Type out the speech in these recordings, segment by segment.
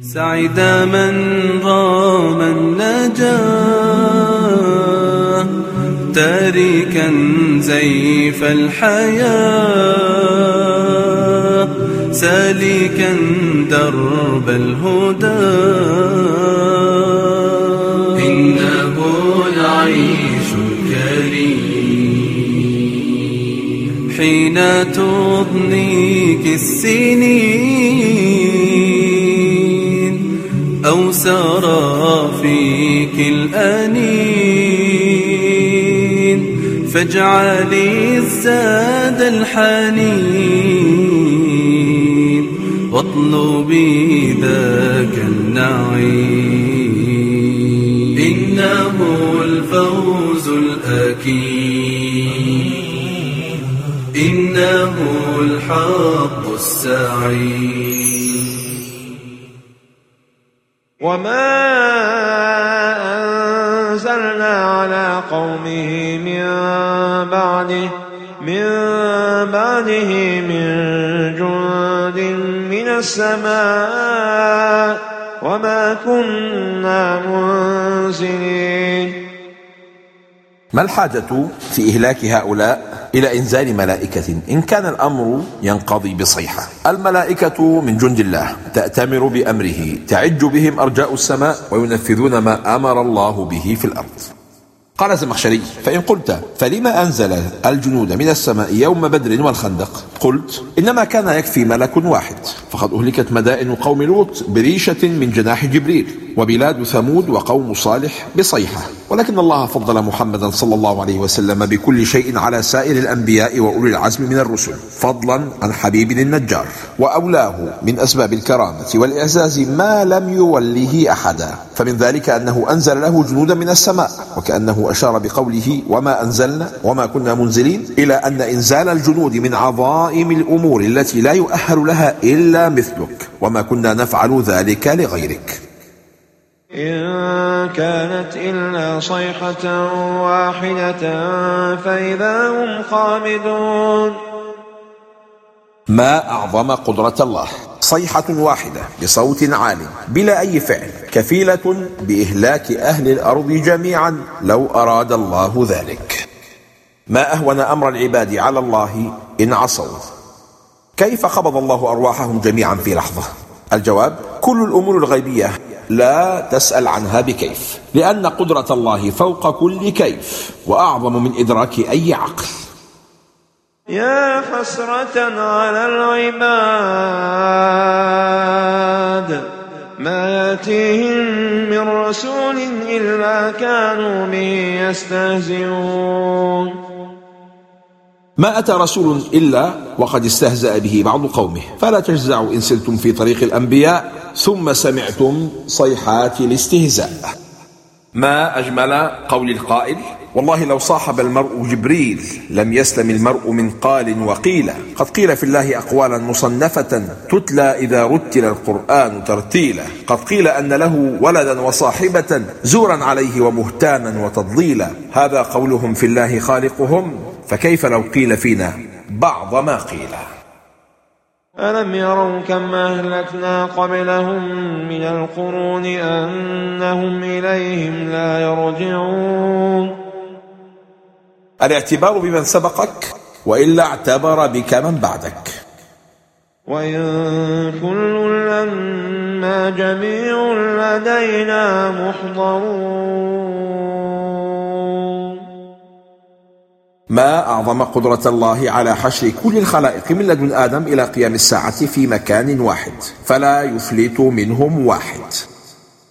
سعد من رام النجاة تاركا زيف الحياة سالكا درب الهدى. إنه العيش الكريم حين تضنيك السنين أو سرى فيك الأنين. فاجعلي الزاد الحنين. واطلبي ذاك النعيم. إنه الفوز الأكيد. إنه الحق السعيد. وما أنزلنا على قومه من بعده من بعده من جند من السماء وما كنا ما الحاجة في إهلاك هؤلاء إلى إنزال ملائكة؟ إن كان الأمر ينقضي بصيحة. الملائكة من جند الله تأتمر بأمره تعج بهم أرجاء السماء وينفذون ما أمر الله به في الأرض. قال الزمخشري فإن قلت فلما أنزل الجنود من السماء يوم بدر والخندق؟ قلت إنما كان يكفي ملك واحد فقد أهلكت مدائن قوم لوط بريشة من جناح جبريل. وبلاد ثمود وقوم صالح بصيحة. ولكن الله فضل محمدا صلى الله عليه وسلم بكل شيء على سائر الأنبياء وأولي العزم من الرسل فضلا عن حبيب النجار. وأولاه من أسباب الكرامة والإعزاز ما لم يوله أحدا. فمن ذلك أنه أنزل له جنودا من السماء وكأنه أشار بقوله وما أنزلنا وما كنا منزلين إلى أن إنزال الجنود من عظائم الأمور التي لا يؤهل لها إلا مثلك. وما كنا نفعل ذلك لغيرك إن كانت إلا صيحة واحدة فإذا هم خامدون. ما أعظم قدرة الله؟ صيحة واحدة بصوت عال بلا أي فعل كفيلة بإهلاك أهل الأرض جميعا لو أراد الله ذلك. ما أهون أمر العباد على الله إن عصوا؟ كيف قبض الله أرواحهم جميعا في لحظة؟ الجواب كل الأمور الغيبية لا تسأل عنها بكيف لأن قدرة الله فوق كل كيف وأعظم من إدراك أي عقل. يا حسرة على العباد ما يأتيهم من رسول إلا كانوا به يستهزئون. ما أتى رسول إلا وقد استهزأ به بعض قومه. فلا تجزعوا إن سلتم في طريق الأنبياء ثم سمعتم صيحات الاستهزاء. ما أجمل قول القائل؟ والله لو صاحب المرء جبريل لم يسلم المرء من قال وقيل. قد قيل في الله أقوالا مصنفة تتلى إذا رتل القرآن ترتيلا. قد قيل أن له ولدا وصاحبة زورا عليه وبهتانا وتضليلا. هذا قولهم في الله خالقهم؟ فكيف لو قيل فينا؟ بعض ما قيل. ألم يروا كم أهلكنا قبلهم من القرون أنهم إليهم لا يرجعون؟ الاعتبار بمن سبقك وإلا اعتبر بك من بعدك. وإن كل لما جميع لدينا محضرون. ما أعظم قدرة الله على حشر كل الخلائق من لدن آدم إلى قيام الساعة في مكان واحد فلا يفلت منهم واحد.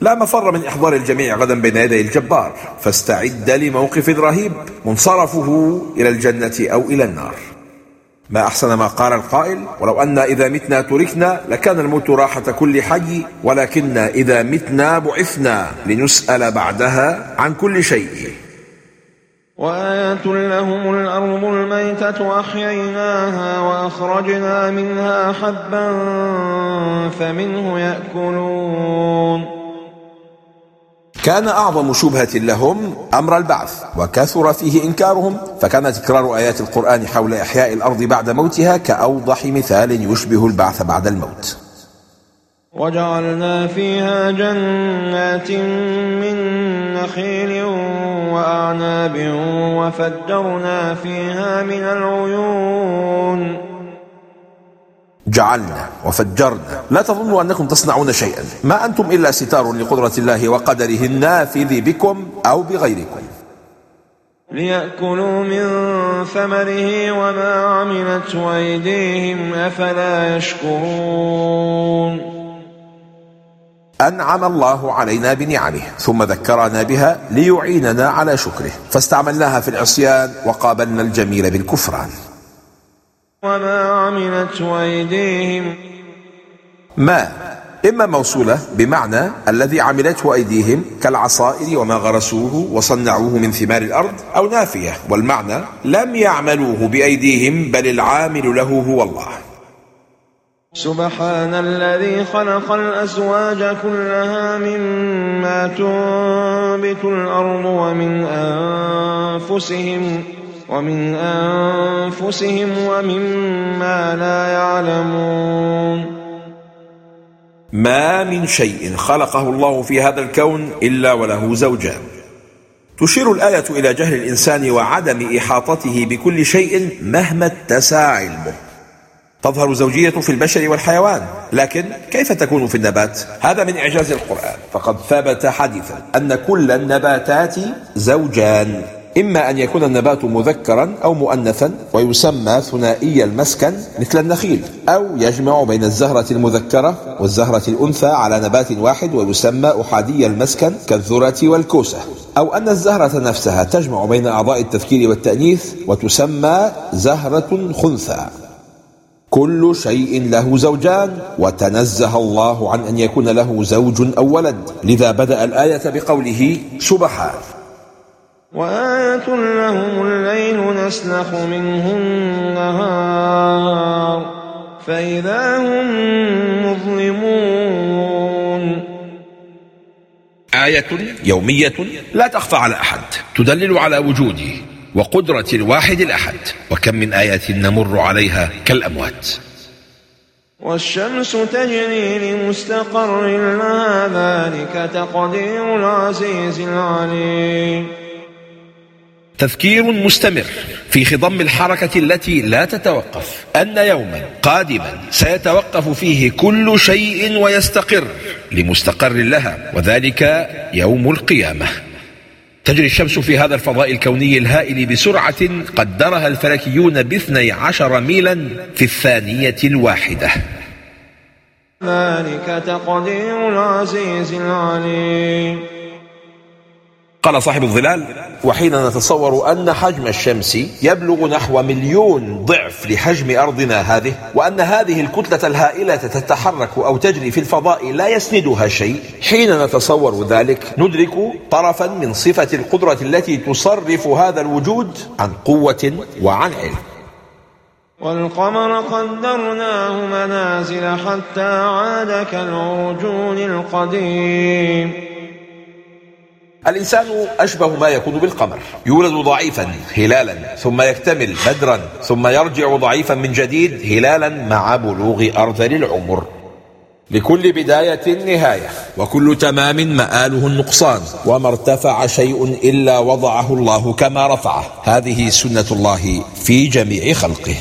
لا مفر من إحضار الجميع غدا بين يدي الجبار فاستعد لموقف رهيب منصرفه إلى الجنة أو إلى النار. ما أحسن ما قال القائل ولو أن إذا متنا تركنا لكان الموت راحة كل حي ولكن إذا متنا بعثنا لنسأل بعدها عن كل شيء. وآية لهم الأرض الميتة أحييناها وأخرجنا منها حبا فمنه يأكلون. كان أعظم شبهة لهم أمر البعث وكثر فيه إنكارهم فكان تكرار آيات القرآن حول إحياء الأرض بعد موتها كأوضح مثال يشبه البعث بعد الموت. وجعلنا فيها جنات من نخيل وأعناب وفجرنا فيها من العيون. جعلنا وفجرنا. لا تظنوا أنكم تصنعون شيئا. ما أنتم إلا ستار لقدرة الله وقدره النافذ بكم أو بغيركم. ليأكلوا من ثمره وما عملته أيديهم أفلا يشكرون. أنعم الله علينا بنعمه ثم ذكرنا بها ليعيننا على شكره فاستعملناها في العصيان وقابلنا الجميل بالكفران. وما عملته أيديهم. ما؟ إما موصولة بمعنى الذي عملته أيديهم كالعصائر وما غرسوه وصنعوه من ثمار الأرض أو نافية والمعنى لم يعملوه بأيديهم بل العامل له هو الله. سبحان الذي خلق الأزواج كلها مما تنبت الأرض ومن أنفسهم ومن أنفسهم ومما لا يعلمون. ما من شيء خلقه الله في هذا الكون إلا وله زوجان. تشير الآية إلى جهل الإنسان وعدم إحاطته بكل شيء مهما اتسع علمه. تظهر زوجية في البشر والحيوان لكن كيف تكون في النبات؟ هذا من إعجاز القرآن. فقد ثبت حديثا أن كل النباتات زوجان إما أن يكون النبات مذكرا أو مؤنثا ويسمى ثنائي المسكن مثل النخيل أو يجمع بين الزهرة المذكرة والزهرة الأنثى على نبات واحد ويسمى أحادي المسكن كالذرة والكوسة. أو أن الزهرة نفسها تجمع بين أعضاء التذكير والتأنيث وتسمى زهرة خنثى. كل شيء له زوجان وتنزه الله عن أن يكون له زوج أو ولد. لذا بدأ الآية بقوله سبحانه وآية لهم الليل نسلخ منه النهار فإذا هم مظلمون. آية يومية لا تخفى على أحد تدلل على وجوده. وقدرة الواحد الأحد وكم من آية نمر عليها كالأموات. والشمس تجري لمستقر لها ذلك تقدير العزيز العليم. تذكير مستمر في خضم الحركة التي لا تتوقف أن يوما قادما سيتوقف فيه كل شيء ويستقر لمستقر لها وذلك يوم القيامة. تجري الشمس في هذا الفضاء الكوني الهائل بسرعة قدرها الفلكيون باثني عشر ميلا في الثانية الواحدة. ذلك تقدير العزيز العليم. قال صاحب الظلال وحين نتصور أن حجم الشمس يبلغ نحو مليون ضعف لحجم أرضنا هذه وأن هذه الكتلة الهائلة تتحرك أو تجري في الفضاء لا يسندها شيء حين نتصور ذلك ندرك طرفا من صفة القدرة التي تصرف هذا الوجود عن قوة وعن علم. والقمر قدرناه منازل حتى عاد كالعرجون القديم. الإنسان أشبه ما يكون بالقمر. يولد ضعيفا هلالا ثم يكتمل بدرا ثم يرجع ضعيفا من جديد هلالا مع بلوغ أرذل العمر. لكل بداية نهاية وكل تمام مآله النقصان وما ارتفع شيء إلا وضعه الله كما رفعه. هذه سنة الله في جميع خلقه.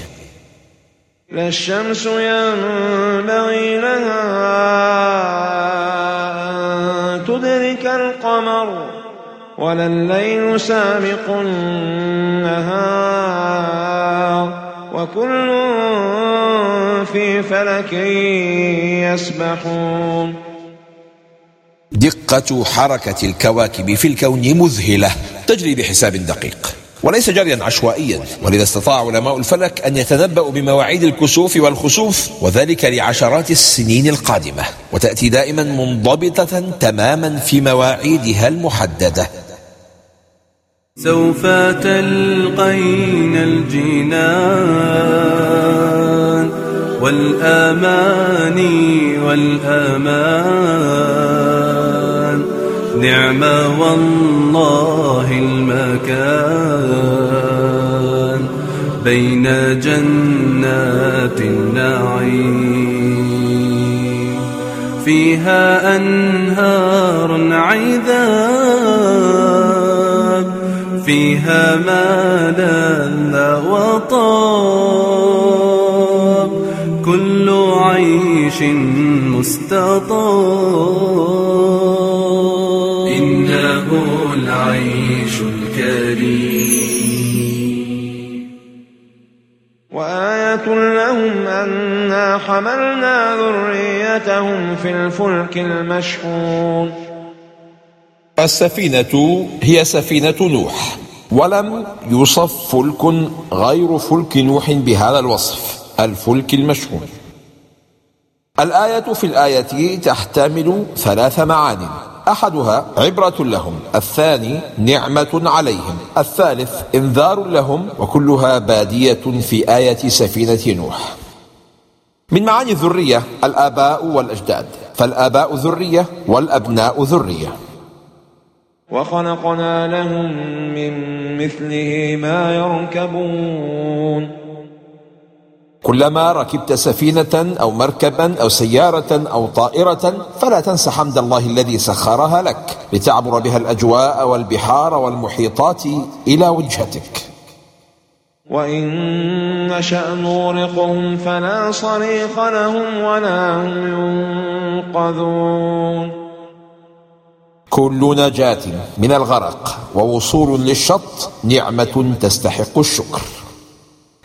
لا الشمس ينبغي لها أن القمر ولا الليل سابق النهار وكل في فلك يسبحون. دقة حركة الكواكب في الكون مذهلة تجري بحساب دقيق. وليس جريا عشوائيا ولذا استطاع علماء الفلك أن يتنبأوا بمواعيد الكسوف والخسوف وذلك لعشرات السنين القادمة. وتأتي دائما منضبطة تماما في مواعيدها المحددة. سوف تلقين الجنان والآماني والآمان. نعم والله المكان بين جنات النعيم. فيها أنهار عذاب فيها ما لذ وطاب كل عيش مستطاب. حملنا ذريتهم في الفلك المشحون. السفينة هي سفينة نوح ولم يوصف فلك غير فلك نوح بهذا الوصف الفلك المشحون. الآية في الآية تحتمل ثلاث معان أحدها عبرة لهم الثاني نعمة عليهم الثالث إنذار لهم وكلها بادية في آية سفينة نوح. من معاني الذرية الآباء والأجداد. فالآباء ذرية والأبناء ذرية. وخلقنا لهم من مثله ما يركبون. كلما ركبت سفينة أو مركبا أو سيارة أو طائرة فلا تنس حمد الله الذي سخرها لك لتعبر بها الأجواء والبحار والمحيطات إلى وجهتك. وإن نشأ نغرقهم فلا صريخ لهم ولا هم ينقذون كل نجاة من الغرق ووصول للشط نعمة تستحق الشكر.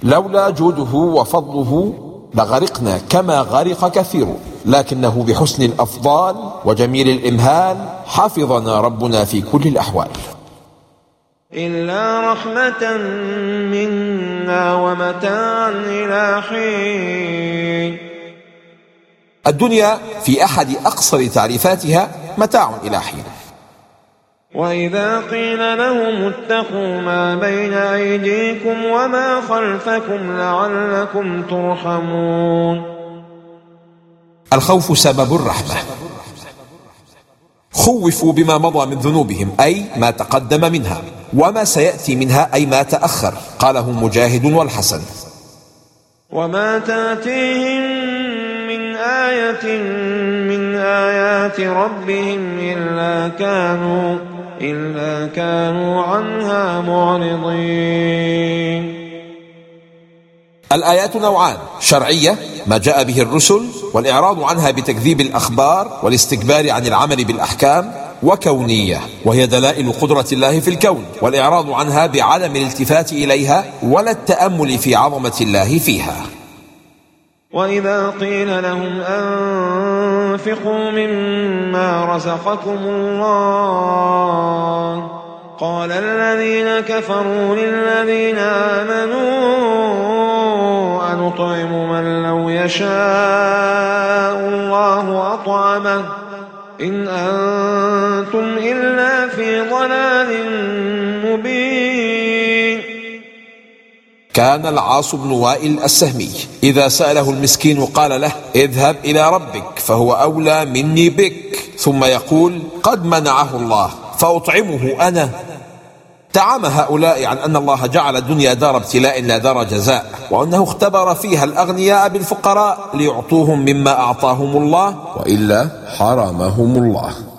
لولا جوده وفضله لغرقنا كما غرق كثير. لكنه بحسن الافضال وجميل الامهال حفظنا ربنا في كل الاحوال. إلا رحمة منا ومتاعا إلى حين. الدنيا في أحد أقصر تعريفاتها متاع إلى حين. وإذا قيل لهم اتقوا ما بين أيديكم وما خلفكم لعلكم ترحمون. الخوف سبب الرحمة. خوفوا بما مضى من ذنوبهم أي ما تقدم منها وما سيأتي منها أي ما تأخر قاله مجاهد والحسن. وما تأتيهم من آية من آيات ربهم إلا كانوا إلا كانوا عنها معرضين. الآيات نوعان شرعية ما جاء به الرسل والإعراض عنها بتكذيب الأخبار والاستكبار عن العمل بالأحكام وكونية وهي دلائل قدرة الله في الكون والإعراض عنها بعدم الالتفات إليها ولا التأمل في عظمة الله فيها. وإذا قيل لهم أنفقوا مما رزقكم الله قال الذين كفروا للذين آمنوا أنطعم من لو يشاء الله أطعمه إن أنتم إلا في ضلال مبين. كان العاص بن وائل السهمي إذا سأله المسكين قال له اذهب إلى ربك فهو أولى مني بك. ثم يقول قد منعه الله فأطعمه أنا. تعام هؤلاء عن أن الله جعل الدنيا دار ابتلاء لا دار جزاء وأنه اختبر فيها الأغنياء بالفقراء ليعطوهم مما أعطاهم الله وإلا حرمهم الله.